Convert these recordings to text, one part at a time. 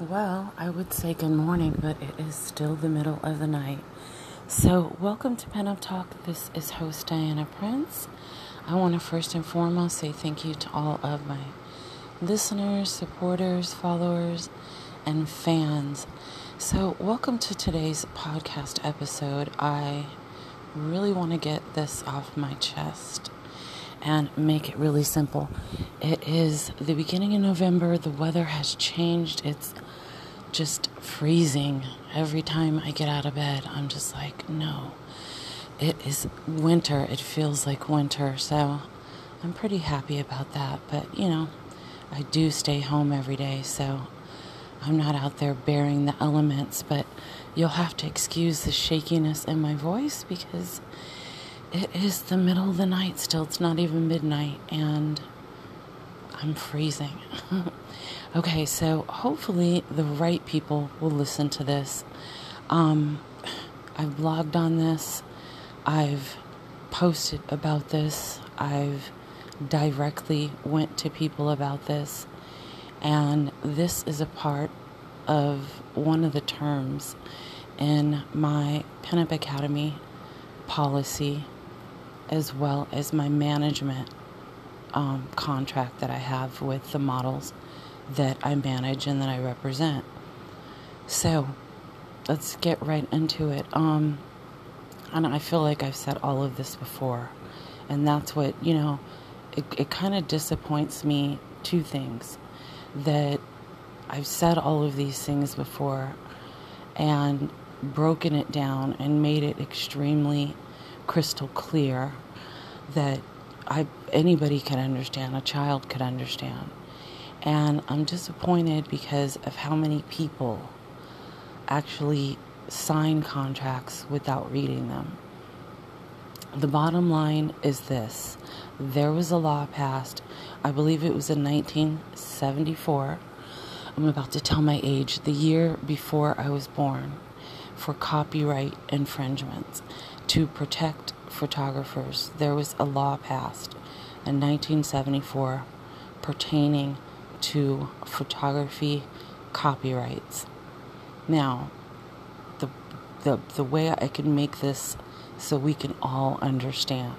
Well, I would say good morning, but it is still the middle of the night. So, welcome to Pinup Talk. This is host Diana Prince. I want to first and foremost say thank you to all of my listeners, supporters, followers, and fans. So, welcome to today's podcast episode. I really want to get this off my chest and make it really simple. It is the beginning of November. The weather has changed. It's just freezing every time I get out of bed. I'm just like, no. It is winter. It feels like winter. So I'm pretty happy about that. But, you know, I do stay home every day. So I'm not out there bearing the elements. But you'll have to excuse the shakiness in my voice because it is the middle of the night still. It's not even midnight, and I'm freezing. okay, so hopefully the right people will listen to this. Um, I've blogged on this, I've posted about this, I've directly went to people about this, and this is a part of one of the terms in my Pinup Academy policy as well as my management um, contract that I have with the models that I manage and that I represent. So let's get right into it. Um, and I feel like I've said all of this before, and that's what, you know, it, it kind of disappoints me two things that I've said all of these things before and broken it down and made it extremely crystal clear that I anybody could understand, a child could understand. And I'm disappointed because of how many people actually sign contracts without reading them. The bottom line is this there was a law passed, I believe it was in 1974. I'm about to tell my age, the year before I was born, for copyright infringements to protect photographers, there was a law passed in 1974 pertaining to photography copyrights. Now, the, the, the way I can make this so we can all understand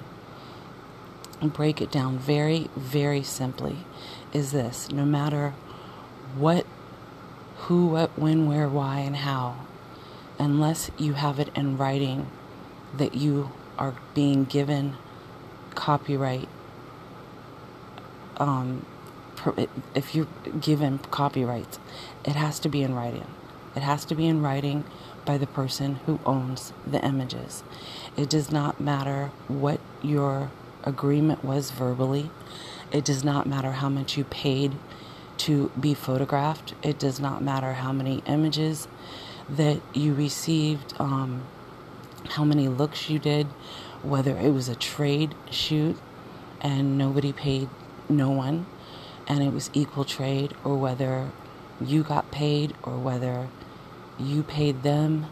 and break it down very, very simply is this no matter what, who, what, when, where, why, and how, unless you have it in writing that you are being given copyright um, if you're given copyrights, it has to be in writing. It has to be in writing by the person who owns the images. It does not matter what your agreement was verbally. It does not matter how much you paid to be photographed. It does not matter how many images that you received. Um, how many looks you did, whether it was a trade shoot and nobody paid no one and it was equal trade, or whether you got paid or whether you paid them.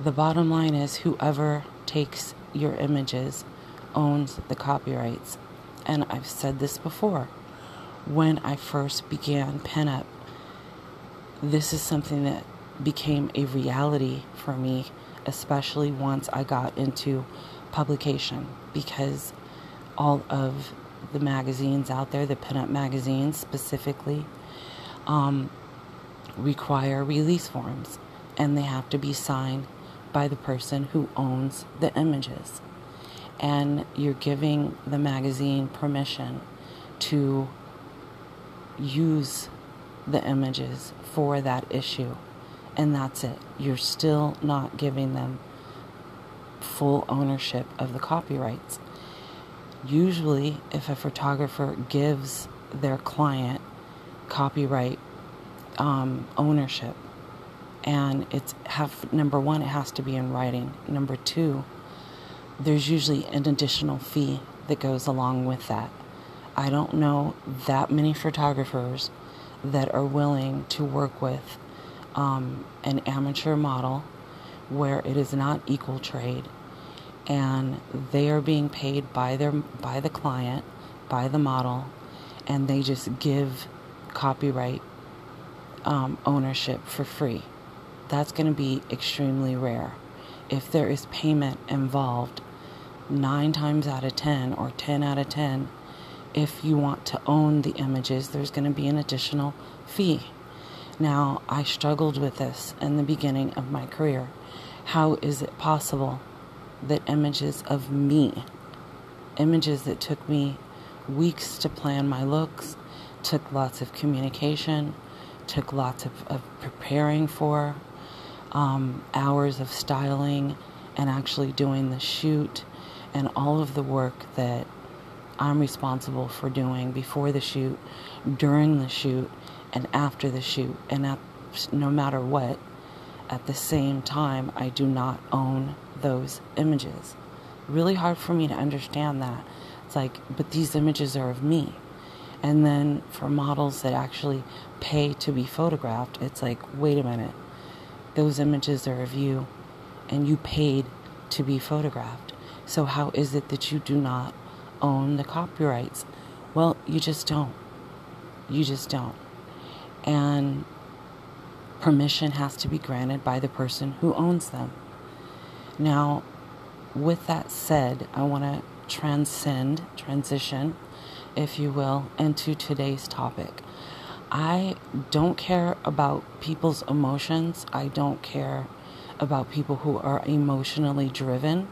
The bottom line is whoever takes your images owns the copyrights. And I've said this before. When I first began Pinup, this is something that became a reality for me especially once I got into publication because all of the magazines out there, the pinup magazines specifically, um, require release forms and they have to be signed by the person who owns the images. And you're giving the magazine permission to use the images for that issue and that's it. You're still not giving them full ownership of the copyrights. Usually, if a photographer gives their client copyright um, ownership, and it's have number one, it has to be in writing. Number two, there's usually an additional fee that goes along with that. I don't know that many photographers that are willing to work with um, an amateur model where it is not equal trade and they are being paid by their by the client by the model and they just give copyright um, ownership for free. That's going to be extremely rare. If there is payment involved, nine times out of 10 or 10 out of 10, if you want to own the images, there's going to be an additional fee. Now, I struggled with this in the beginning of my career. How is it possible that images of me, images that took me weeks to plan my looks, took lots of communication, took lots of, of preparing for, um, hours of styling and actually doing the shoot and all of the work that I'm responsible for doing before the shoot, during the shoot, and after the shoot. And at, no matter what, at the same time, I do not own those images. Really hard for me to understand that. It's like, but these images are of me. And then for models that actually pay to be photographed, it's like, wait a minute, those images are of you and you paid to be photographed. So, how is it that you do not own the copyrights? Well, you just don't. You just don't. And permission has to be granted by the person who owns them. Now, with that said, I want to transcend, transition if you will, into today's topic. I don't care about people's emotions. I don't care about people who are emotionally driven.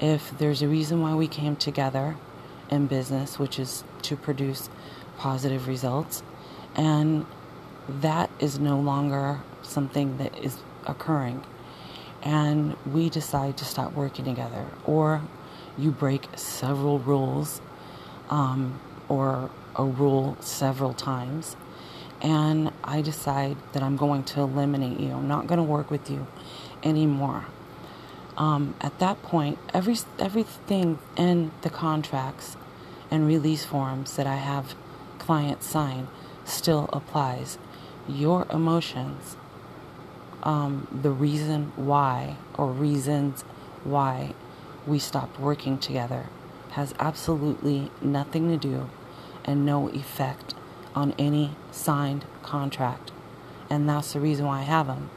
If there's a reason why we came together in business, which is to produce positive results, and that is no longer something that is occurring, and we decide to stop working together, or you break several rules um, or a rule several times, and I decide that I'm going to eliminate you. I'm not going to work with you anymore. Um, at that point, every everything in the contracts and release forms that I have clients sign still applies. Your emotions, um, the reason why or reasons why we stopped working together has absolutely nothing to do and no effect on any signed contract. And that's the reason why I have them.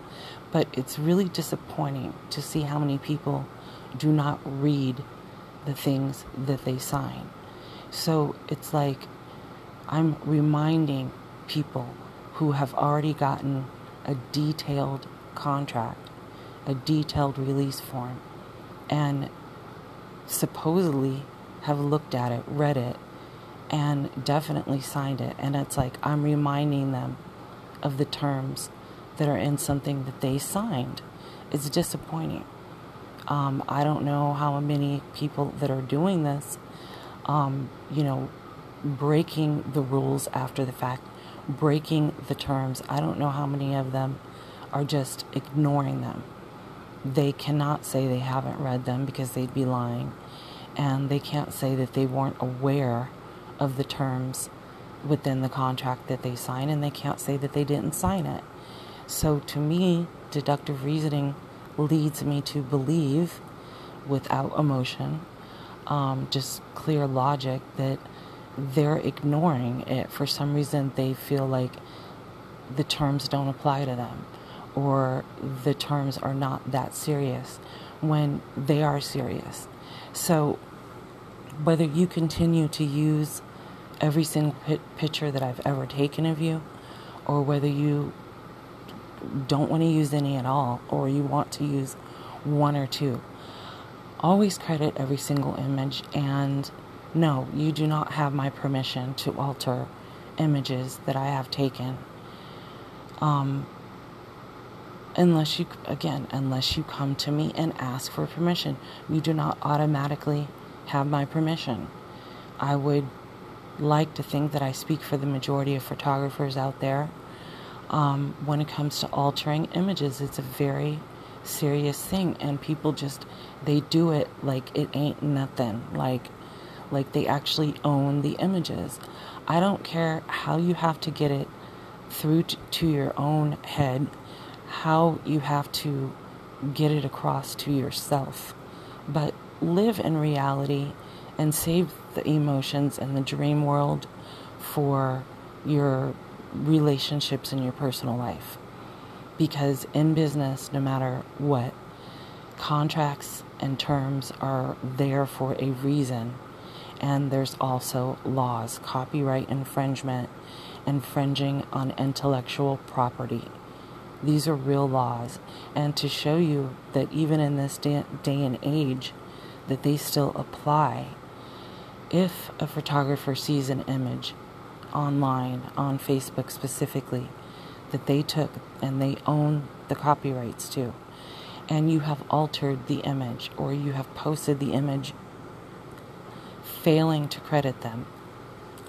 But it's really disappointing to see how many people do not read the things that they sign. So it's like I'm reminding people who have already gotten a detailed contract, a detailed release form, and supposedly have looked at it, read it, and definitely signed it. And it's like I'm reminding them of the terms that are in something that they signed. It's disappointing. Um, I don't know how many people that are doing this, um, you know, breaking the rules after the fact, breaking the terms. I don't know how many of them are just ignoring them. They cannot say they haven't read them because they'd be lying and they can't say that they weren't aware of the terms within the contract that they sign, and they can't say that they didn't sign it. So, to me, deductive reasoning leads me to believe, without emotion, um, just clear logic, that they're ignoring it. For some reason, they feel like the terms don't apply to them, or the terms are not that serious when they are serious. So, whether you continue to use every single picture that I've ever taken of you, or whether you don't want to use any at all, or you want to use one or two, always credit every single image. And no, you do not have my permission to alter images that I have taken. Um, unless you again unless you come to me and ask for permission. You do not automatically have my permission. I would like to think that i speak for the majority of photographers out there. Um, when it comes to altering images it's a very serious thing and people just they do it like it ain't nothing like like they actually own the images. I don't care how you have to get it through to your own head how you have to get it across to yourself. But live in reality and save the emotions and the dream world for your relationships in your personal life. Because in business, no matter what, contracts and terms are there for a reason. And there's also laws, copyright infringement, infringing on intellectual property. These are real laws. And to show you that even in this day, and age, that they still apply. If a photographer sees an image online, on Facebook specifically, that they took and they own the copyrights to, and you have altered the image or you have posted the image failing to credit them,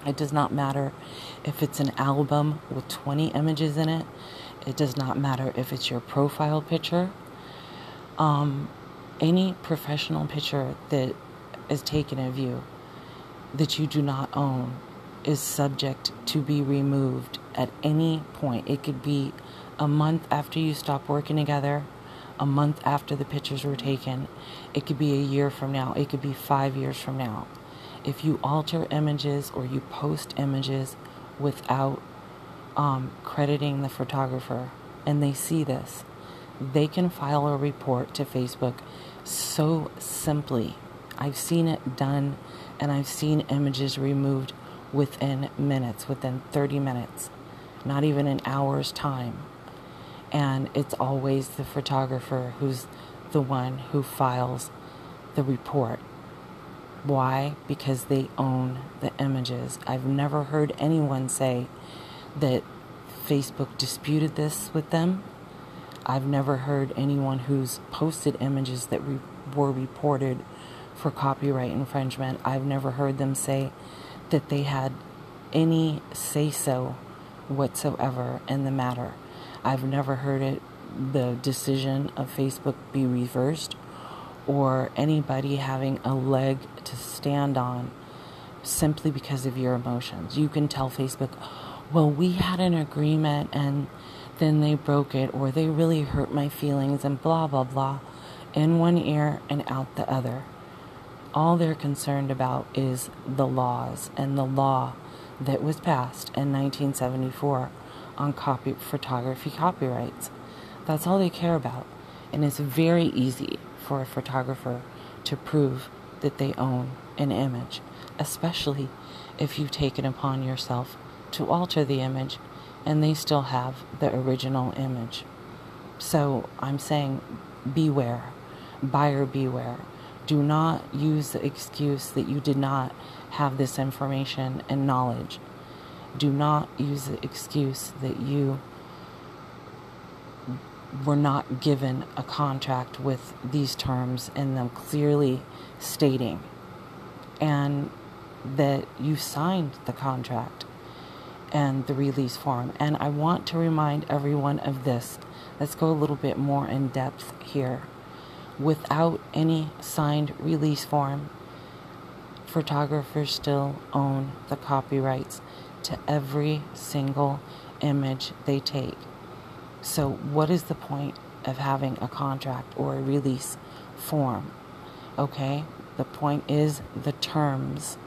it does not matter if it's an album with 20 images in it. It does not matter if it's your profile picture. Um, any professional picture that is taken of you that you do not own is subject to be removed at any point. It could be a month after you stop working together, a month after the pictures were taken. It could be a year from now. It could be five years from now. If you alter images or you post images without um, crediting the photographer and they see this, they can file a report to Facebook so simply. I've seen it done and I've seen images removed within minutes, within 30 minutes, not even an hour's time. And it's always the photographer who's the one who files the report. Why? Because they own the images. I've never heard anyone say that Facebook disputed this with them. I've never heard anyone who's posted images that re- were reported for copyright infringement. I've never heard them say that they had any say so whatsoever in the matter. I've never heard it the decision of Facebook be reversed or anybody having a leg to stand on simply because of your emotions. You can tell Facebook, well, we had an agreement and then they broke it, or they really hurt my feelings, and blah, blah, blah, in one ear and out the other. All they're concerned about is the laws and the law that was passed in 1974 on copy photography copyrights. That's all they care about. And it's very easy for a photographer to prove that they own an image, especially if you take it upon yourself to alter the image and they still have the original image. So I'm saying beware, buyer beware. Do not use the excuse that you did not have this information and knowledge. Do not use the excuse that you were not given a contract with these terms and them clearly stating and that you signed the contract and the release form. And I want to remind everyone of this. Let's go a little bit more in depth here. Without any signed release form, photographers still own the copyrights to every single image they take. So, what is the point of having a contract or a release form? Okay, the point is the terms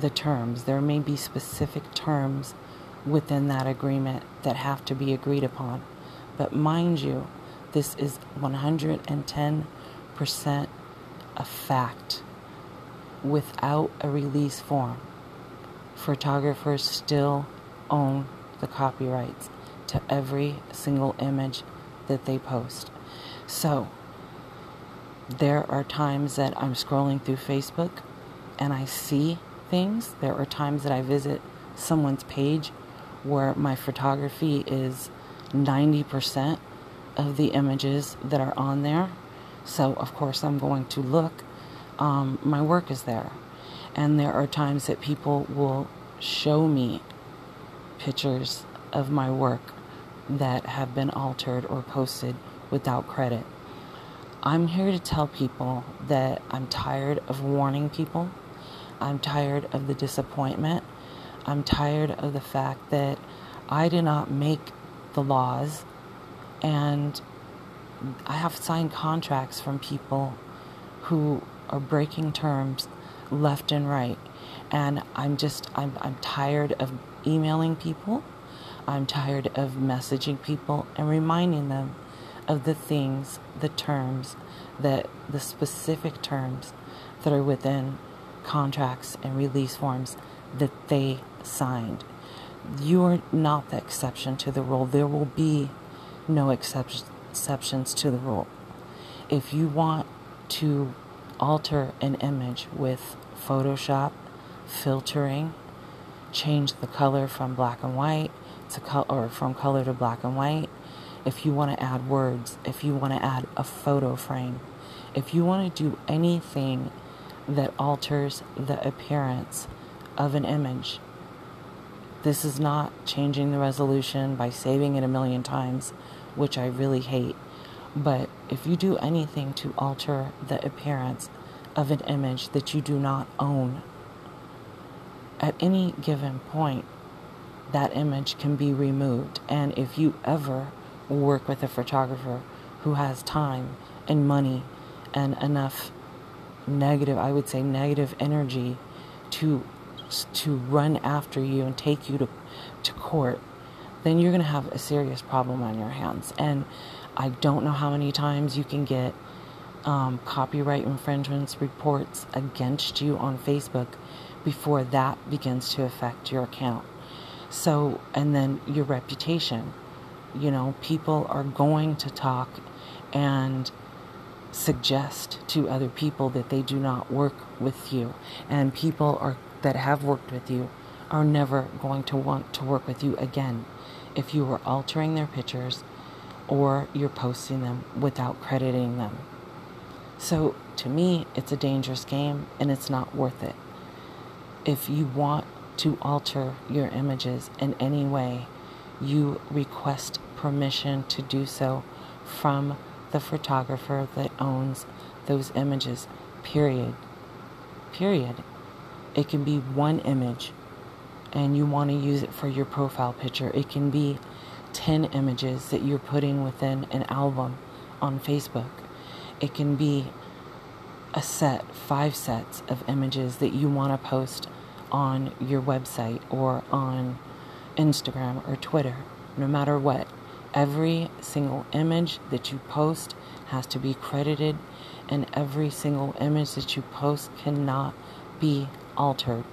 the terms. There may be specific terms within that agreement that have to be agreed upon. But mind you, this is 110% a fact. Without a release form, photographers still own the copyrights to every single image that they post. So, there are times that I'm scrolling through Facebook and I see things. There are times that I visit someone's page where my photography is 90% of the images that are on there. So, of course, I'm going to look. Um, my work is there. And there are times that people will show me pictures of my work that have been altered or posted without credit. I'm here to tell people that I'm tired of warning people I'm tired of the disappointment. I'm tired of the fact that I did not make the laws and I have signed contracts from people who are breaking terms left and right. And I'm just, I'm, I'm tired of emailing people. I'm tired of messaging people and reminding them of the things, the terms, that the specific terms that are within contracts and release forms that they signed. You are not the exception to the rule. There will be no exceptions to the rule. If you want to alter an image with Photoshop, filtering, change the color from black and white to color or from color to black and white, if you want to add words, if you want to add a photo frame, if you want to do anything that alters the appearance of an image, this is not changing the resolution by saving it a million times, which I really hate. But if you do anything to alter the appearance of an image that you do not own, at any given point, that image can be removed. And if you ever work with a photographer who has time and money and enough negative, I would say negative energy to to run after you and take you to to court, then you're going to have a serious problem on your hands. And I don't know how many times you can get um, copyright infringements reports against you on Facebook before that begins to affect your account. So, and then your reputation. You know, people are going to talk and suggest to other people that they do not work with you. And people are that have worked with you are never going to want to work with you again if you are altering their pictures or you're posting them without crediting them. So, to me, it's a dangerous game and it's not worth it. If you want to alter your images in any way, you request permission to do so from the photographer that owns those images. Period. Period. It can be one image and you want to use it for your profile picture. It can be 10 images that you're putting within an album on Facebook. It can be a set, five sets of images that you want to post on your website or on Instagram or Twitter, no matter what. Every single image that you post has to be credited, and every single image that you post cannot be altered.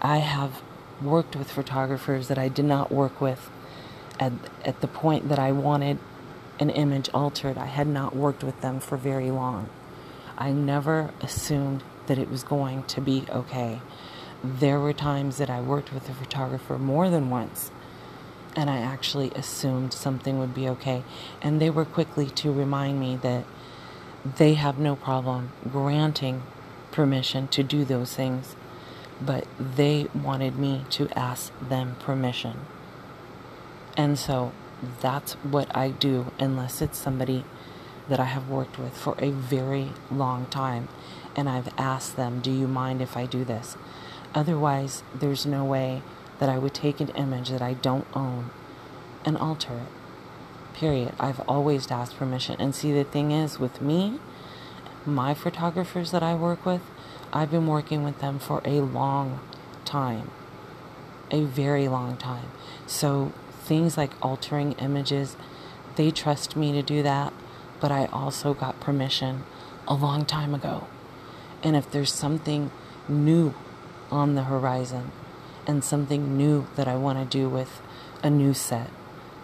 I have worked with photographers that I did not work with at, at the point that I wanted an image altered. I had not worked with them for very long. I never assumed that it was going to be okay. There were times that I worked with a photographer more than once and I actually assumed something would be okay. And they were quickly to remind me that they have no problem granting permission to do those things, but they wanted me to ask them permission. And so that's what I do, unless it's somebody that I have worked with for a very long time and I've asked them, Do you mind if I do this? Otherwise, there's no way that I would take an image that I don't own and alter it. Period. I've always asked permission. And see, the thing is, with me, my photographers that I work with, I've been working with them for a long time. A very long time. So, things like altering images, they trust me to do that, but I also got permission a long time ago. And if there's something new on the horizon, and something new that I want to do with a new set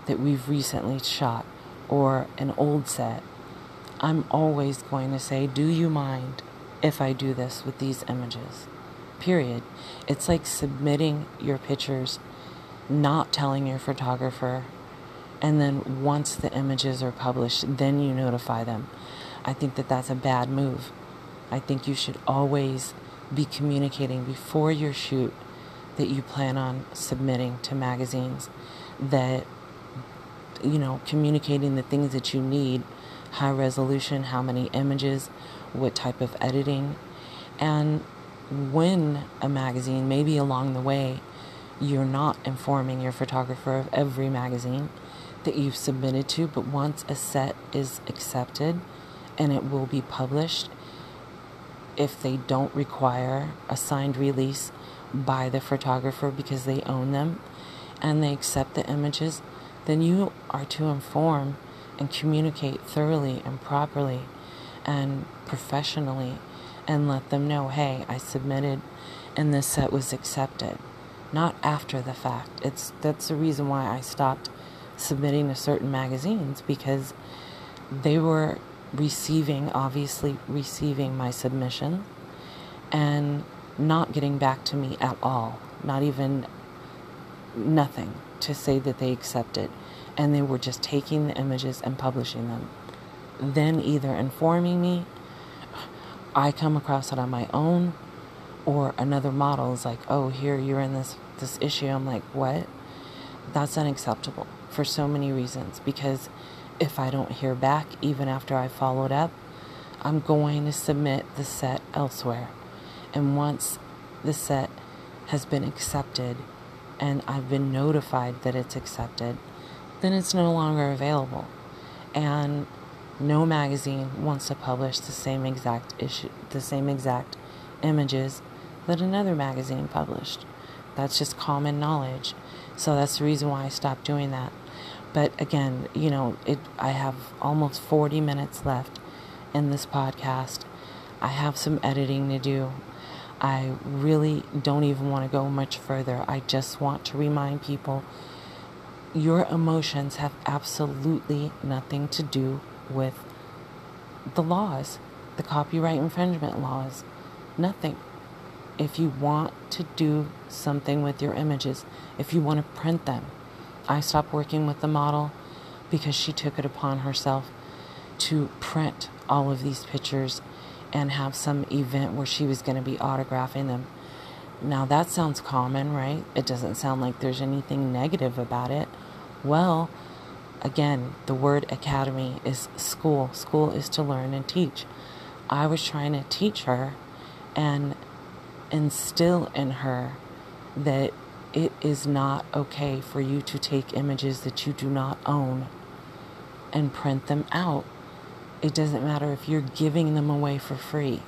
that we've recently shot or an old set, I'm always going to say, Do you mind if I do this with these images? Period. It's like submitting your pictures, not telling your photographer, and then once the images are published, then you notify them. I think that that's a bad move. I think you should always be communicating before your shoot that you plan on submitting to magazines that you know communicating the things that you need high resolution how many images what type of editing. And when a magazine maybe along the way you're not informing your photographer of every magazine that you've submitted to but once a set is accepted and it will be published if they don't require a signed release by the photographer because they own them and they accept the images, then you are to inform and communicate thoroughly and properly and professionally and let them know, hey, I submitted and this set was accepted. Not after the fact. It's that's the reason why I stopped submitting to certain magazines because they were receiving obviously receiving my submission and not getting back to me at all. Not even nothing to say that they accepted. And they were just taking the images and publishing them. Then either informing me, I come across it on my own, or another model is like, oh, here you're in this, this issue. I'm like, what? That's unacceptable for so many reasons. Because if I don't hear back, even after I followed up, I'm going to submit the set elsewhere. And once the set has been accepted and I've been notified that it's accepted, then it's no longer available. And no magazine wants to publish the same exact issue, the same exact images that another magazine published. That's just common knowledge. So that's the reason why I stopped doing that. But again, you know, it I have almost 40 minutes left in this podcast. I have some editing to do. I really don't even want to go much further. I just want to remind people your emotions have absolutely nothing to do with the laws, the copyright infringement laws. Nothing. If you want to do something with your images, if you want to print them, I stopped working with the model because she took it upon herself to print all of these pictures and have some event where she was going to be autographing them. Now that sounds common, right? It doesn't sound like there's anything negative about it. Well, again, the word academy is school. School is to learn and teach. I was trying to teach her and instill in her that it is not okay for you to take images that you do not own and print them out it doesn't matter if you're giving them away for free.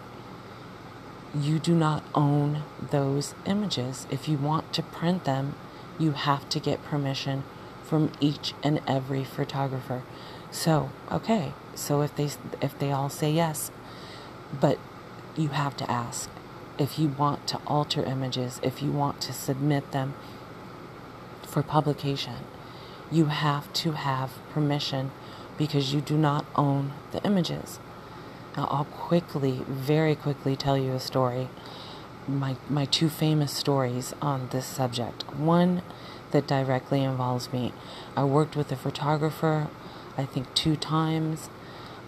You do not own those images. If you want to print them, you have to get permission from each and every photographer. So, okay. So if they if they all say yes, but you have to ask if you want to alter images, if you want to submit them for publication, you have to have permission because you do not own the images. Now, I'll quickly, very quickly tell you a story. My, my two famous stories on this subject. One that directly involves me. I worked with a photographer, I think, two times.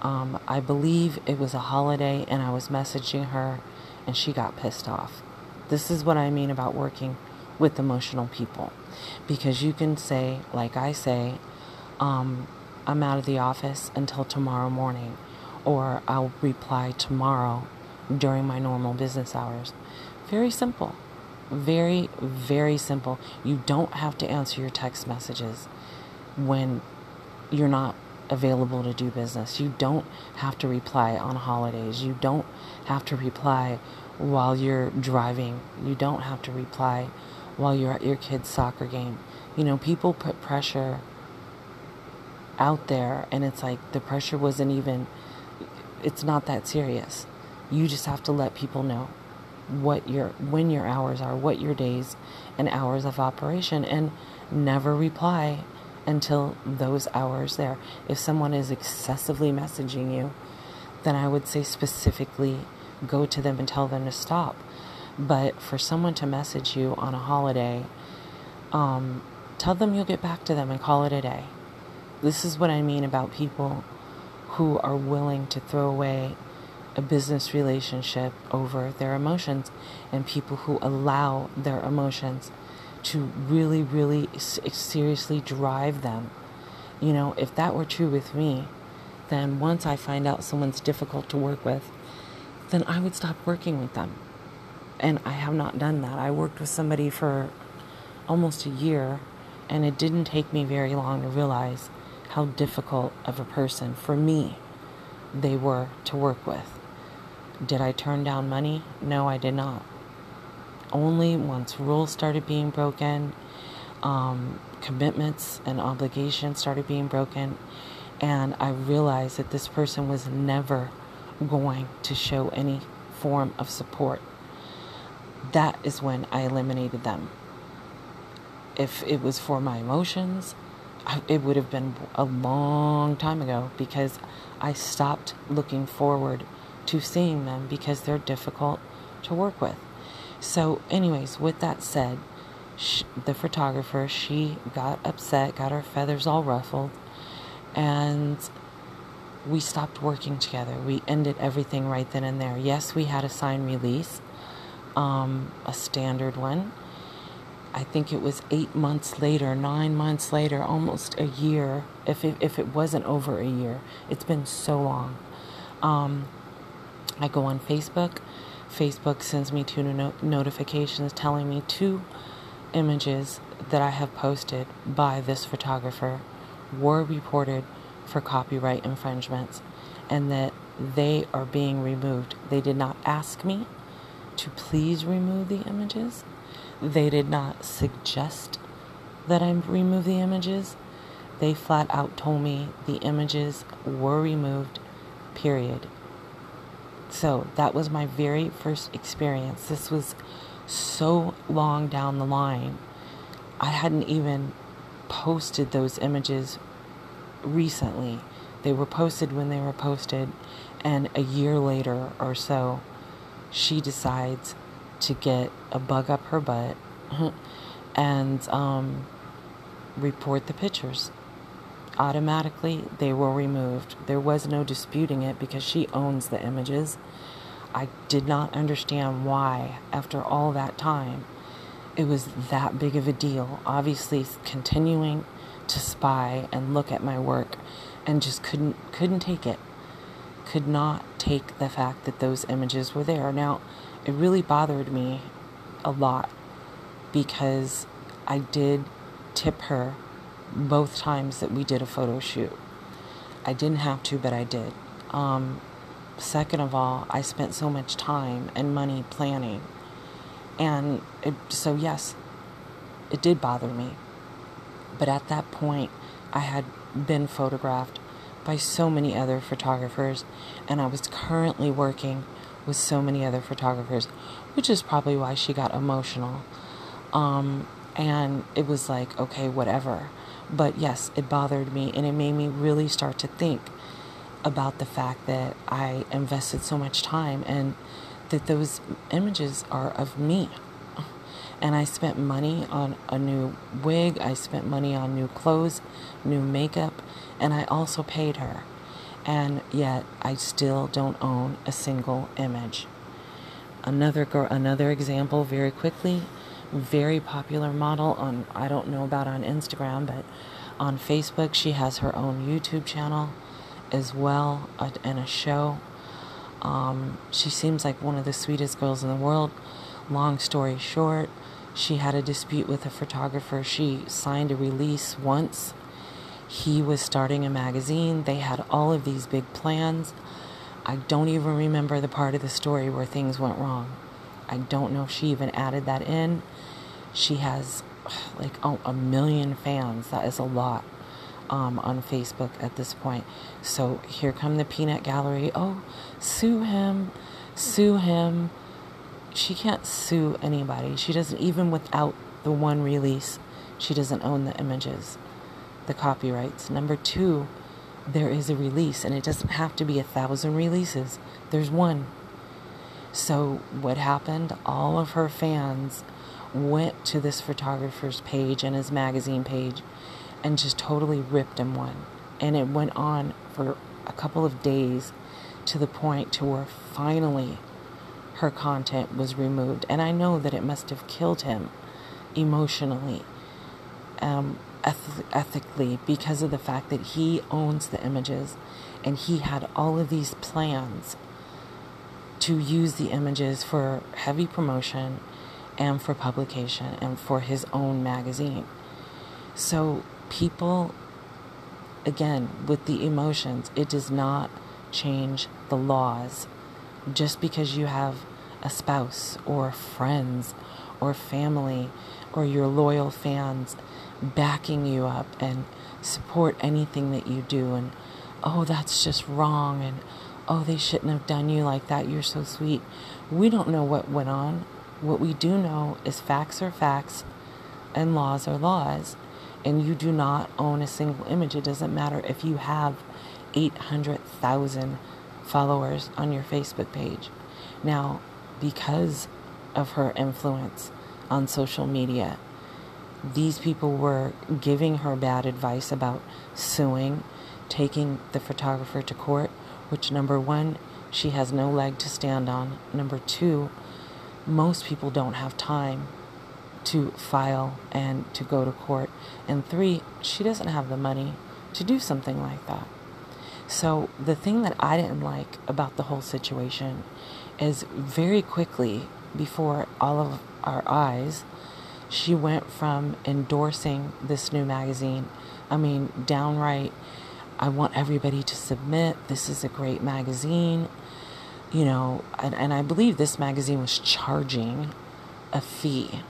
Um, I believe it was a holiday, and I was messaging her, and she got pissed off. This is what I mean about working with emotional people. Because you can say, like I say, um, I'm out of the office until tomorrow morning, or I'll reply tomorrow during my normal business hours. Very simple. Very, very simple. You don't have to answer your text messages when you're not available to do business. You don't have to reply on holidays. You don't have to reply while you're driving. You don't have to reply while you're at your kid's soccer game. You know, people put pressure out there and it's like the pressure wasn't even it's not that serious. You just have to let people know what your when your hours are what your days and hours of operation and never reply until those hours there. If someone is excessively messaging you then i would say specifically go to them and tell them to stop. But for someone to message you on a holiday um, tell them you'll get back to them and call it a day this is what I mean about people who are willing to throw away a business relationship over their emotions and people who allow their emotions to really, really seriously drive them. You know, if that were true with me, then once I find out someone's difficult to work with, then I would stop working with them. And I have not done that. I worked with somebody for almost a year, and it didn't take me very long to realize how difficult of a person for me they were to work with. Did I turn down money? No, I did not. Only once rules started being broken, um, commitments and obligations started being broken. And I realized that this person was never going to show any form of support. That is when I eliminated them. If it was for my emotions, it would have been a long time ago because I stopped looking forward to seeing them because they're difficult to work with. So, anyways, with that said, she, the photographer, she got upset, got her feathers all ruffled, and we stopped working together. We ended everything right then and there. Yes, we had a signed release, um, a standard one. I think it was eight months later, nine months later, almost a year. If it, if it wasn't over a year, it's been so long. Um, I go on Facebook. Facebook sends me two no- notifications telling me two images that I have posted by this photographer were reported for copyright infringements and that they are being removed. They did not ask me to please remove the images. They did not suggest that I remove the images. They flat out told me the images were removed, period. So that was my very first experience. This was so long down the line. I hadn't even posted those images recently. They were posted when they were posted, and a year later or so, she decides to get a bug up her butt and um, report the pictures. Automatically, they were removed. There was no disputing it because she owns the images. I did not understand why, after all that time, it was that big of a deal. Obviously, continuing to spy and look at my work and just couldn't couldn't take it could not take the fact that those images were there now it really bothered me a lot because I did tip her both times that we did a photo shoot. I didn't have to but I did. Um, second of all I spent so much time and money planning. And it, so yes it did bother me. But at that point, I had been photographed by so many other photographers, and I was currently working with so many other photographers, which is probably why she got emotional. Um, and it was like, okay, whatever. But yes, it bothered me, and it made me really start to think about the fact that I invested so much time and that those images are of me and I spent money on a new wig, I spent money on new clothes, new makeup, and I also paid her. And yet I still don't own a single image. Another girl, another example very quickly, very popular model on I don't know about on Instagram, but on Facebook she has her own YouTube channel as well and a show. Um, she seems like one of the sweetest girls in the world. Long story short, she had a dispute with a photographer. She signed a release once. He was starting a magazine. They had all of these big plans. I don't even remember the part of the story where things went wrong. I don't know if she even added that in. She has like oh, a million fans. That is a lot um, on Facebook at this point. So here come the peanut gallery. Oh, sue him, sue him she can't sue anybody. She doesn't, even without the one release, she doesn't own the images, the copyrights. Number two, there is a release, and it doesn't have to be a thousand releases, there's one. So, what happened? All of her fans went to this photographer's page and his magazine page and just totally ripped him one. And it went on for a couple of days to the point to where finally her content was removed. And I know that it must have killed him emotionally, um, eth- ethically, because of the fact that he owns the images and he had all of these plans to use the images for heavy promotion and for publication and for his own magazine. So, people, again, with the emotions, it does not change the laws just because you have a spouse or friends or family or your loyal fans backing you up and support anything that you do. And oh that's just wrong. And oh they shouldn't have done you like that. You're so sweet. We don't know what went on. What we do know is facts are facts and laws are laws. And you do not own a single image. It doesn't matter if you have 800,000 followers on your Facebook page. Now because of her influence on social media these people were giving her bad advice about suing, taking the photographer to court, which, number one, she has no leg to stand on. Number two, most people don't have time to file and to go to court. And three, she doesn't have the money to do something like that. So, the thing that I didn't like about the whole situation is very quickly, before all of our eyes, she went from endorsing this new magazine. I mean, downright, I want everybody to submit. This is a great magazine. You know, and, and I believe this magazine was charging a fee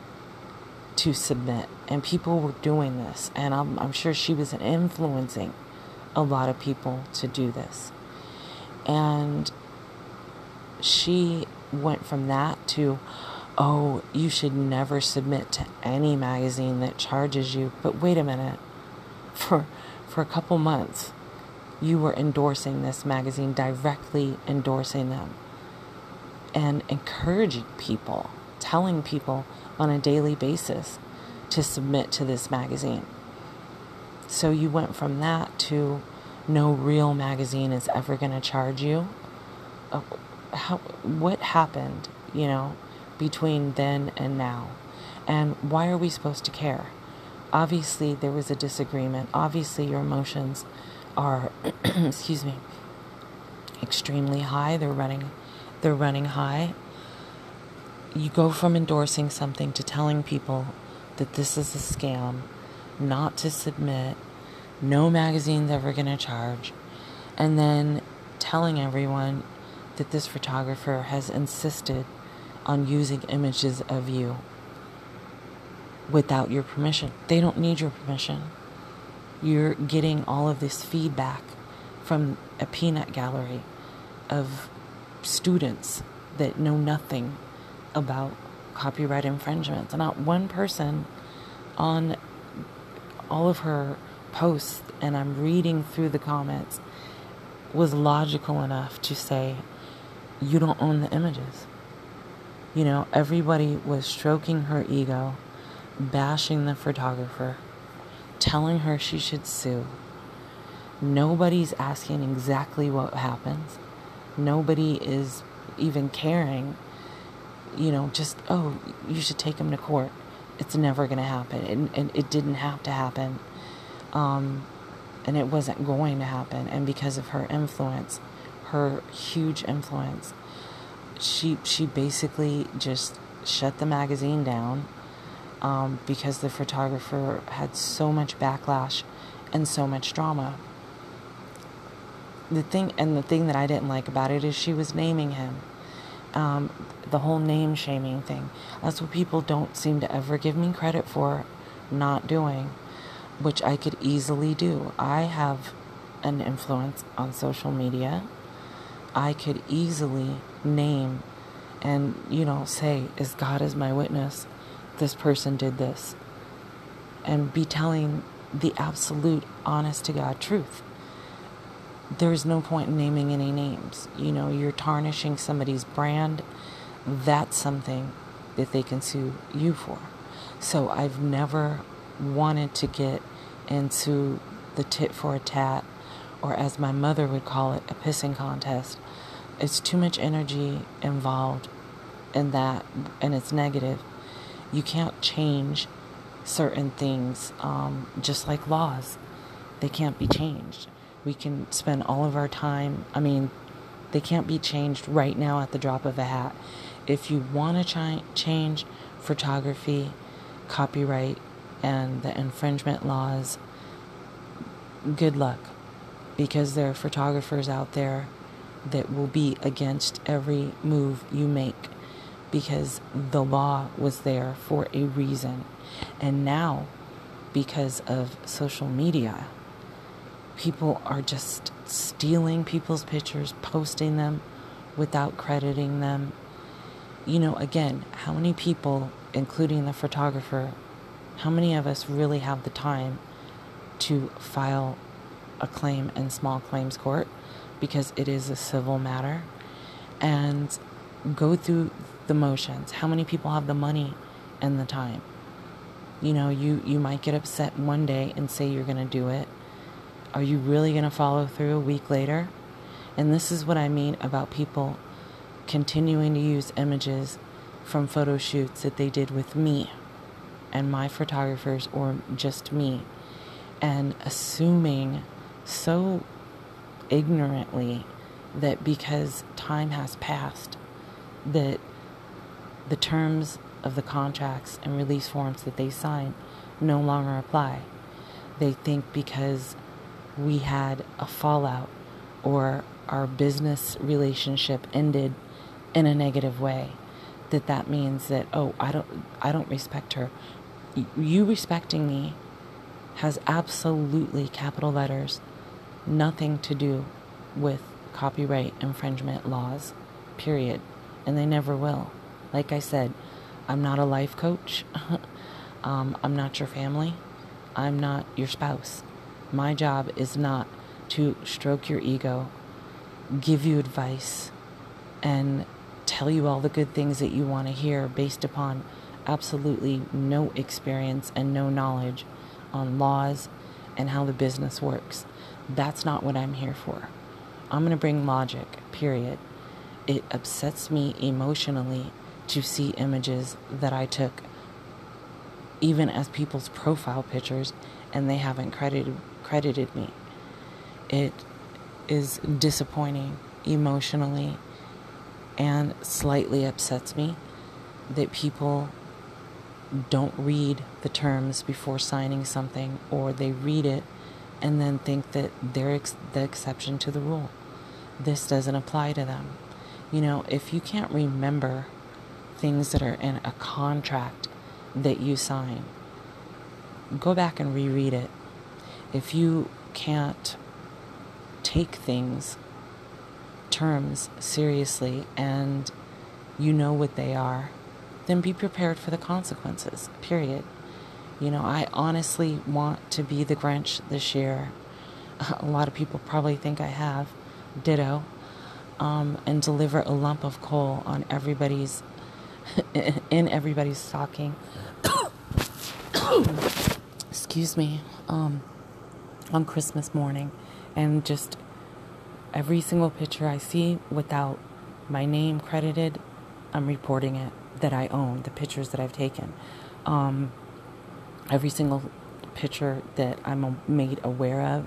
to submit, and people were doing this. And I'm, I'm sure she was influencing a lot of people to do this. And she went from that to, oh, you should never submit to any magazine that charges you. But wait a minute. For for a couple months, you were endorsing this magazine, directly endorsing them and encouraging people, telling people on a daily basis to submit to this magazine. So you went from that to no real magazine is ever going to charge you. Uh, how, what happened, you know? Between then and now. And why are we supposed to care? Obviously, there was a disagreement. Obviously, your emotions are, excuse me, extremely high. They're running, they're running high. You go from endorsing something to telling people that this is a scam, not to submit, no magazine's ever going to charge, and then telling everyone that this photographer has insisted on using images of you without your permission. They don't need your permission. You're getting all of this feedback from a peanut gallery of students that know nothing about copyright infringements. Not one person on all of her posts, and I'm reading through the comments, was logical enough to say, You don't own the images. You know, everybody was stroking her ego, bashing the photographer, telling her she should sue. Nobody's asking exactly what happens. Nobody is even caring. You know, just, oh, you should take him to court. It's never going to happen. And, and, it didn't have to happen. Um, and it wasn't going to happen. And because of her influence, her huge influence, she she basically just shut the magazine down um, because the photographer had so much backlash and so much drama. The thing and the thing that I didn't like about it is she was naming him. Um, the whole name shaming thing. That's what people don't seem to ever give me credit for not doing, which I could easily do. I have an influence on social media. I could easily name and, you know, say, as God is my witness, this person did this. And be telling the absolute, honest to God truth. There's no point in naming any names. You know, you're tarnishing somebody's brand. That's something that they can sue you for. So I've never wanted to get into the tit for a tat, or as my mother would call it, a pissing contest it's too much energy involved in that and it's negative. You can't change certain things um, just like laws. They can't be changed. We can spend all of our time i mean they can't be changed right now at the drop of a hat. If you want to ch- change photography copyright and the infringement laws good luck. Because there are photographers out there that will be against every move you make because the law was there for a reason. And now, because of social media, people are just stealing people's pictures, posting them without crediting them. You know, again, how many people, including the photographer, how many of us really have the time to file a claim in small claims court because it is a civil matter and go through the motions? How many people have the money and the time? You know, you, you might get upset one day and say you're going to do it. Are you really going to follow through a week later? And this is what I mean about people continuing to use images from photo shoots that they did with me and my photographers or just me and assuming so ignorantly that because time has passed that the terms of the contracts and release forms that they sign no longer apply. They think because we had a fallout or our business relationship ended in a negative way that that means that oh I don't I don't respect her you respecting me has absolutely capital letters nothing to do with copyright infringement laws period. And they never will. Like I said I'm not a life coach. Um, I'm not your family. I'm not your spouse. My job is not to stroke your ego give you advice and tell you all the good things that you want to hear based upon absolutely no experience and no knowledge on laws and how the business works. That's not what I'm here for. I'm going to bring logic, period. It upsets me emotionally to see images that I took, even as people's profile pictures, and they haven't credited, credited me. It is disappointing emotionally and slightly upsets me that people don't read the terms before signing something or they read it and then think that they're ex- the exception to the rule. This doesn't apply to them. You know, if you can't remember things that are in a contract that you sign, go back and reread it. If you can't take things terms seriously and you know what they are, then be prepared for the consequences, period. You know, I honestly want to be the Grinch this year. A lot of people probably think I have, ditto, um, and deliver a lump of coal on everybody's, in everybody's stocking. Excuse me, um, on Christmas morning, and just Every single picture I see without my name credited, I'm reporting it that I own, the pictures that I've taken. Um, every single picture that I'm made aware of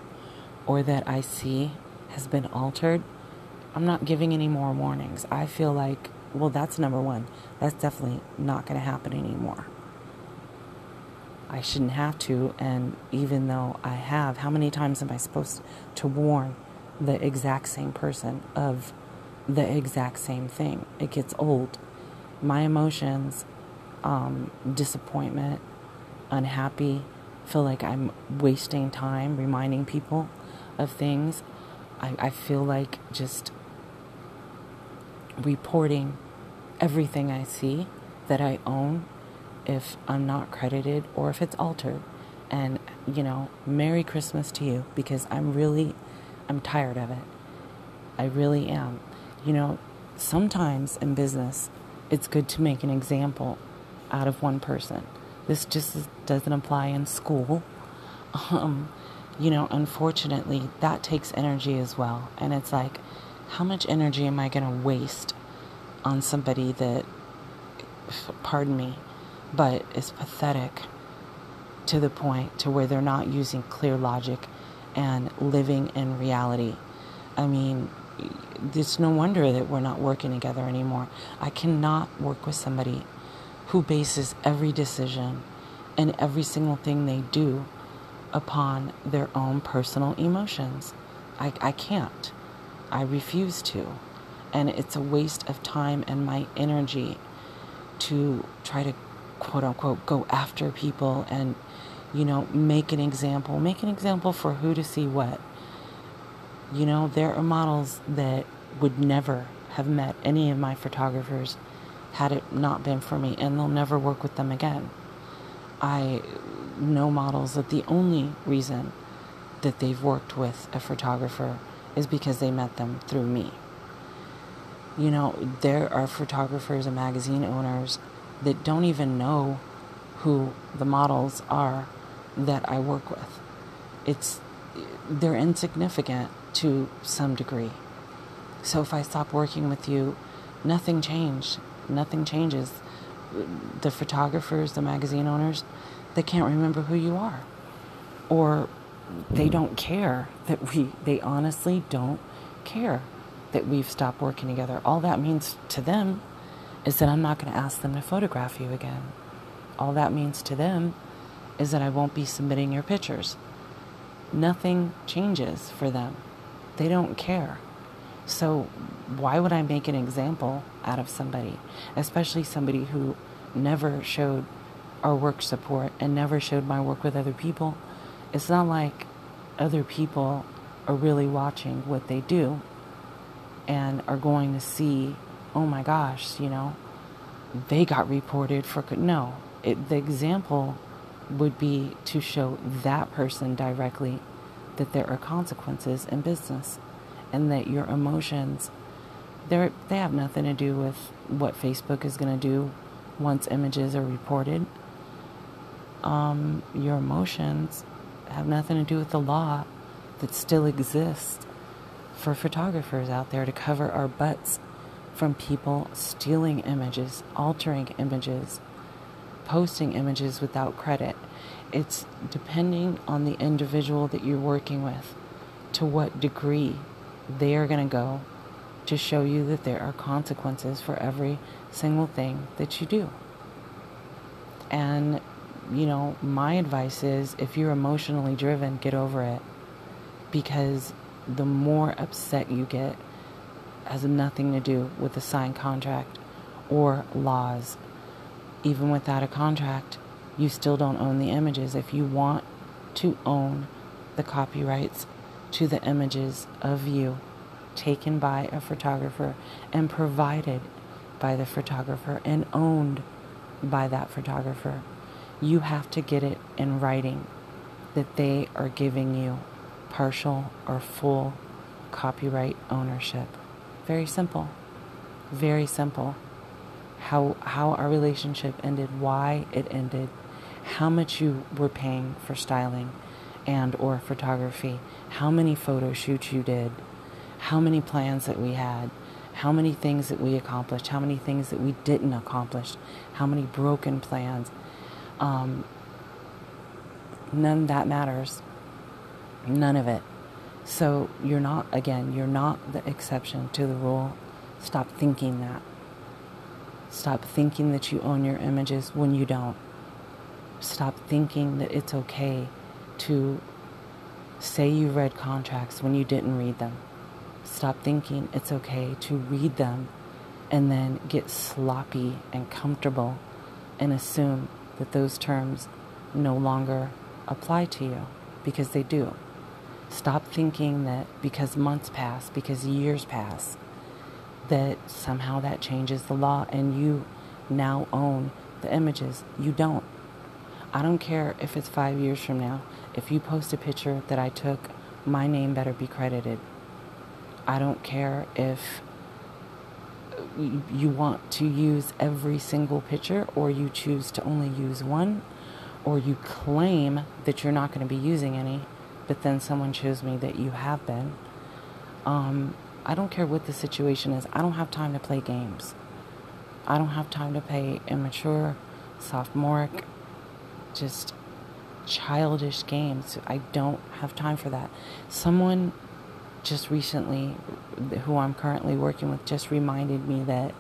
or that I see has been altered, I'm not giving any more warnings. I feel like, well, that's number one. That's definitely not going to happen anymore. I shouldn't have to, and even though I have, how many times am I supposed to warn the exact same person of the exact same thing. It gets old. My emotions, um, disappointment, unhappy, feel like I'm wasting time reminding people of things. I, I feel like just reporting everything I see that I own if I'm not credited or if it's altered. And, you know, Merry Christmas to you because I'm really I'm tired of it. I really am. You know, sometimes in business, it's good to make an example out of one person. This just doesn't apply in school. Um, you know, unfortunately, that takes energy as well. And it's like, how much energy am I going to waste on somebody that, pardon me, but is pathetic to the point to where they're not using clear logic and living in reality. I mean, it's no wonder that we're not working together anymore. I cannot work with somebody who bases every decision and every single thing they do upon their own personal emotions. I, I can't. I refuse to. And it's a waste of time and my energy to try to quote unquote go after people and you know make an example make an example for who to see what you know there are models that would never have met any of my photographers had it not been for me and they'll never work with them again i know models that the only reason that they've worked with a photographer is because they met them through me you know, there are photographers and magazine owners that don't even know who the models are that I work with. It's they're insignificant to some degree. So if I stop working with you, nothing changed. Nothing changes. The photographers, the magazine owners, they can't remember who you are. Or they don't care that we they honestly don't care that we've stopped working together. All that means to them is that I'm not going to ask them to photograph you again. All that means to them is that I won't be submitting your pictures. Nothing changes for them. They don't care. So, why would I make an example out of somebody, especially somebody who never showed our work support and never showed my work with other people? It's not like other people are really watching what they do and are going to see, oh my gosh, you know, they got reported for. No, it, the example would be to show that person directly that there are consequences in business and that your emotions they they have nothing to do with what Facebook is going to do once images are reported. Um, your emotions have nothing to do with the law that still exists for photographers out there to cover our butts from people stealing images, altering images, posting images without credit. It's depending on the individual that you're working with to what degree they are going to go to show you that there are consequences for every single thing that you do. And, you know, my advice is if you're emotionally driven, get over it because the more upset you get has nothing to do with the signed contract or laws. Even without a contract, you still don't own the images. If you want to own the copyrights to the images of you taken by a photographer and provided by the photographer and owned by that photographer, you have to get it in writing that they are giving you partial or full copyright ownership. Very simple. Very simple. How how our relationship ended, why it ended, how much you were paying for styling and or photography, how many photo shoots you did, how many plans that we had, how many things that we accomplished, how many things that we didn't accomplish, how many broken plans. Um, none that matters. None of it. So you're not, again, you're not the exception to the rule. Stop thinking that. Stop thinking that you own your images when you don't. Stop thinking that it's okay to say you read contracts when you didn't read them. Stop thinking it's okay to read them and then get sloppy and comfortable and assume that those terms no longer apply to you because they do. Stop thinking that because months pass, because years pass, that somehow that changes the law and you now own the images. You don't. I don't care if it's five years from now. If you post a picture that I took, my name better be credited. I don't care if you want to use every single picture or you choose to only use one or you claim that you're not going to be using any but then someone shows me that you have been. Um, I don't care what the situation is. I don't have time to play games. I don't have time to play immature, sophomoric, just childish games. I don't have time for that. Someone just recently, who I'm currently working with, just reminded me that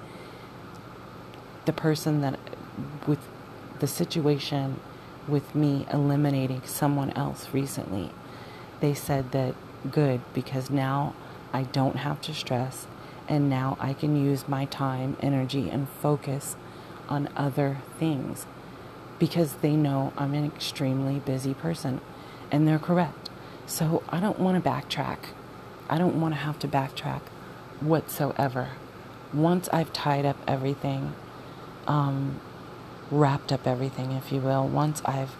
the person that, with the situation with me eliminating someone else recently, they said that good because now I don't have to stress and now I can use my time, energy, and focus on other things because they know I'm an extremely busy person and they're correct. So I don't want to backtrack. I don't want to have to backtrack whatsoever. Once I've tied up everything, um, wrapped up everything, if you will, once I've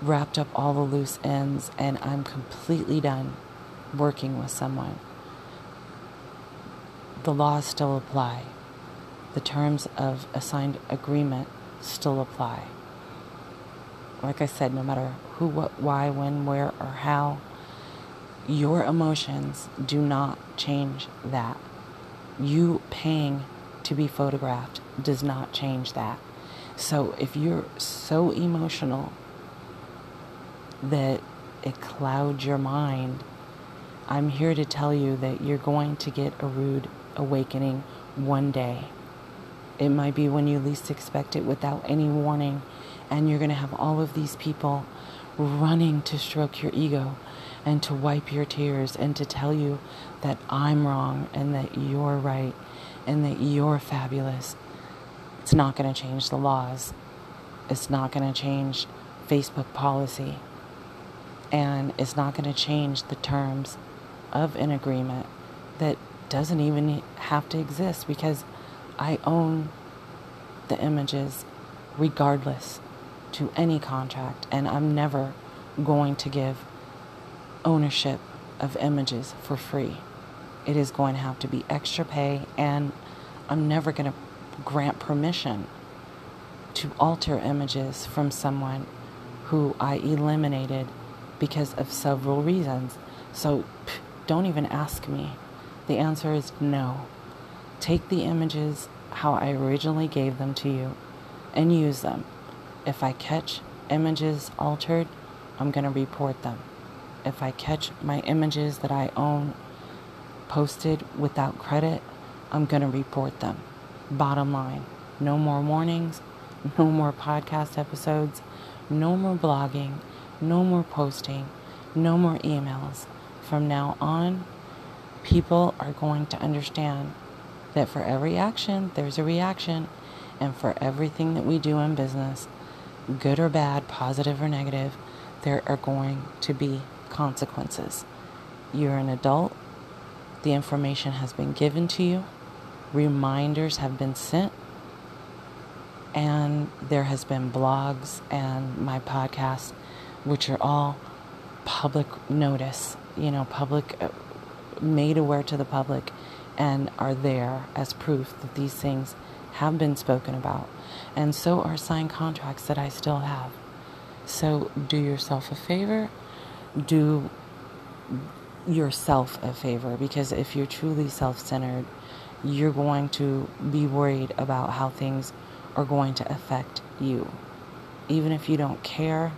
wrapped up all the loose ends and I'm completely done working with someone, the laws still apply. The terms of assigned agreement still apply. Like I said, no matter who, what, why, when, where, or how, your emotions do not change that. You paying to be photographed does not change that. So if you're so emotional that it clouds your mind, I'm here to tell you that you're going to get a rude awakening one day. It might be when you least expect it without any warning, and you're going to have all of these people running to stroke your ego and to wipe your tears and to tell you that I'm wrong and that you're right and that you're fabulous. It's not going to change the laws. It's not going to change Facebook policy. And it's not going to change the terms of an agreement that doesn't even have to exist because I own the images regardless to any contract, and I'm never going to give ownership of images for free. It is going to have to be extra pay, and I'm never going to grant permission to alter images from someone who I eliminated because of several reasons. So don't even ask me. The answer is no. Take the images how I originally gave them to you and use them. If I catch images altered, I'm going to report them. If I catch my images that I own posted without credit, I'm going to report them. Bottom line no more warnings, no more podcast episodes, no more blogging, no more posting, no more emails. From now on, people are going to understand that for every action, there's a reaction, and for everything that we do in business, good or bad, positive or negative, there are going to be consequences. You're an adult, the information has been given to you, reminders have been sent, and there has been blogs and my podcast, which are all public notice, you know, public, uh, made aware to the public and are there as proof that these things have been spoken about. And so are signed contracts that I still have. So do yourself a favor. Do yourself a favor because if you're truly self centered, you're going to be worried about how things are going to affect you. Even if you don't care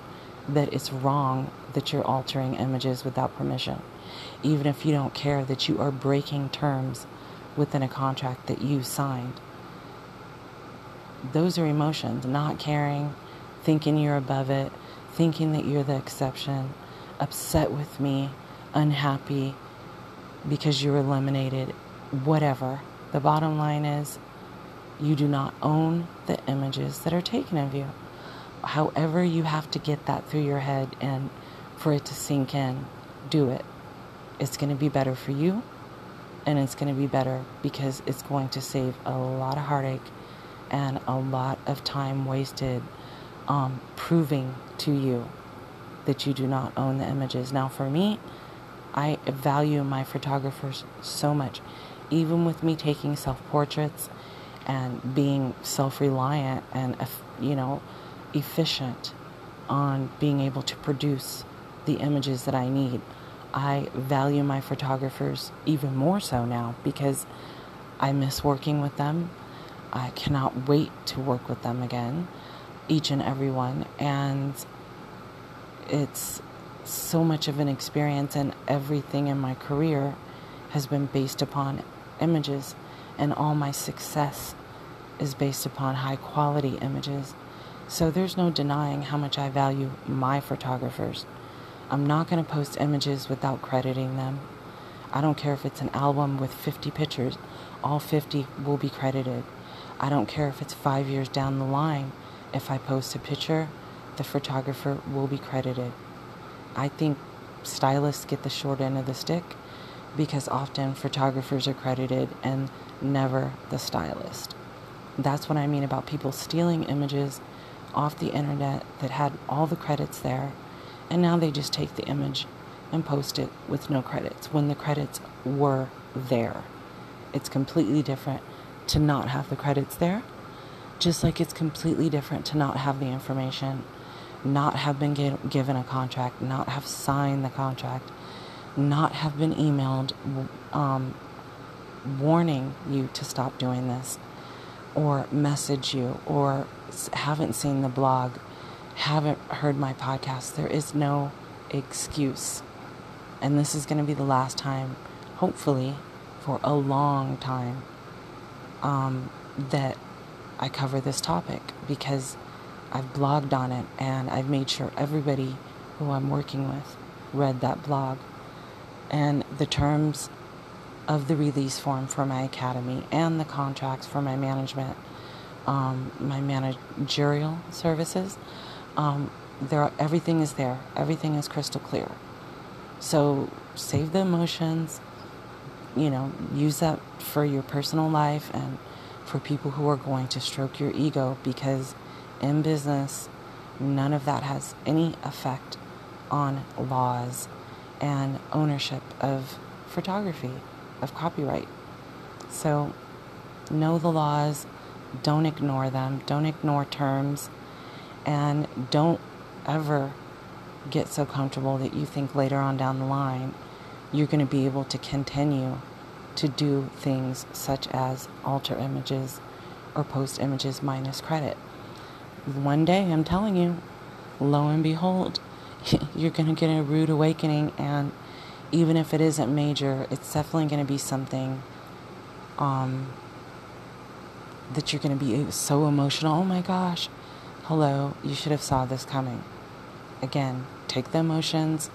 that it's wrong that you're altering images without permission even if you don't care that you are breaking terms within a contract that you signed. Those are emotions, not caring, thinking you're above it, thinking that you're the exception, upset with me, unhappy because you're eliminated, whatever. The bottom line is you do not own the images that are taken of you. However, you have to get that through your head and for it to sink in, do it. It's going to be better for you, and it's going to be better because it's going to save a lot of heartache and a lot of time wasted um, proving to you that you do not own the images. Now, for me, I value my photographers so much. Even with me taking self portraits and being self reliant and, you know, efficient on being able to produce the images that I need. I value my photographers even more so now because I miss working with them. I cannot wait to work with them again, each and every one. And it's so much of an experience, and everything in my career has been based upon images, and all my success is based upon high quality images. So there's no denying how much I value my photographers. I'm not going to post images without crediting them. I don't care if it's an album with 50 pictures, all 50 will be credited. I don't care if it's five years down the line. If I post a picture, the photographer will be credited. I think stylists get the short end of the stick because often photographers are credited and never the stylist. That's what I mean about people stealing images off the internet that had all the credits there, and now they just take the image and post it with no credits when the credits were there. It's completely different to not have the credits there, just like it's completely different to not have the information, not have been get, given a contract, not have signed the contract, not have been emailed um, warning you to stop doing this, or message you, or haven't seen the blog, haven't heard my podcast. There is no excuse. And this is going to be the last time, hopefully, for a long time, um, that I cover this topic because I've blogged on it and I've made sure everybody who I'm working with read that blog and the terms of the release form for my academy and the contracts for my management, um, my managerial services. Um, there, everything is there. Everything is crystal clear. So save the emotions. You know, use that for your personal life and for people who are going to stroke your ego because in business, none of that has any effect on laws and ownership of photography, of copyright. So know the laws, don't ignore them, don't ignore terms, and don't ever get so comfortable that you think later on down the line you're going to be able to continue to do things such as alter images or post images minus credit. One day, I'm telling you, lo and behold, you're going to get a rude awakening, and even if it isn't major, it's definitely going to be something um, that you're going to be so emotional. Oh my gosh, hello, you should have saw this coming. Again, take the emotions,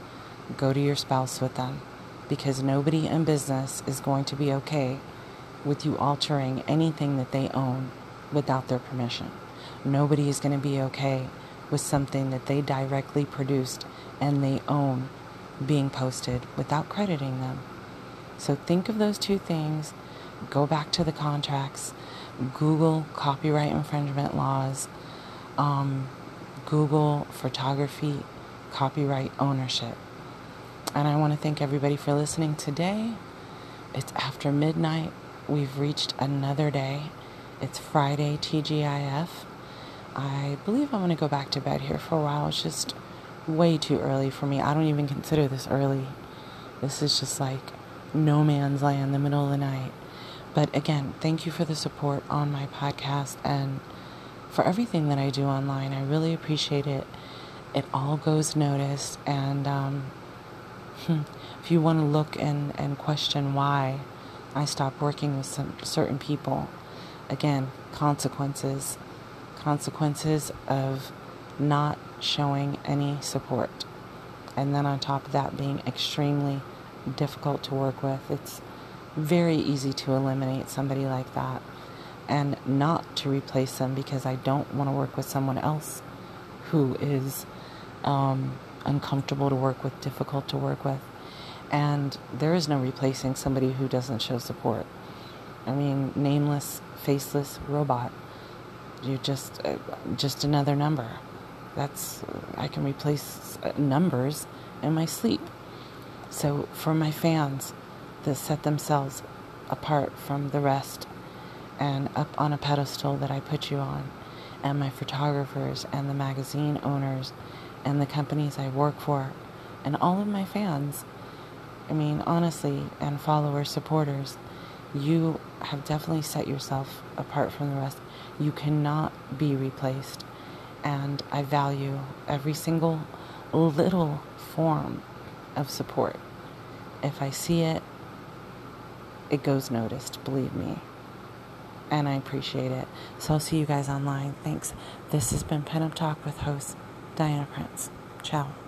go to your spouse with them, because nobody in business is going to be okay with you altering anything that they own without their permission. Nobody is going to be okay with something that they directly produced and they own being posted without crediting them. So think of those two things. Go back to the contracts. Google copyright infringement laws. Um, Google photography copyright ownership. And I want to thank everybody for listening today. It's after midnight. We've reached another day. It's Friday, TGIF. I believe I'm going to go back to bed here for a while. It's just way too early for me. I don't even consider this early. This is just like no man's land, the middle of the night. But again, thank you for the support on my podcast and for everything that I do online. I really appreciate it. It all goes noticed. And um, hmm, if you want to look and, and question why I stopped working with some certain people, again, consequences consequences of not showing any support. And then on top of that, being extremely difficult to work with. It's very easy to eliminate somebody like that and not to replace them because I don't want to work with someone else who is um, uncomfortable to work with, difficult to work with. And there is no replacing somebody who doesn't show support. I mean, nameless, faceless robot. You're just uh, just another number. That's I can replace uh, numbers in my sleep. So for my fans that set themselves apart from the rest and up on a pedestal that I put you on, and my photographers and the magazine owners and the companies I work for, and all of my fans. I mean, honestly, and followers, supporters, you have definitely set yourself apart from the rest. You cannot be replaced. And I value every single little form of support. If I see it, it goes noticed, believe me. And I appreciate it. So I'll see you guys online. Thanks. This has been Pinup Talk with host Diana Prince. Ciao.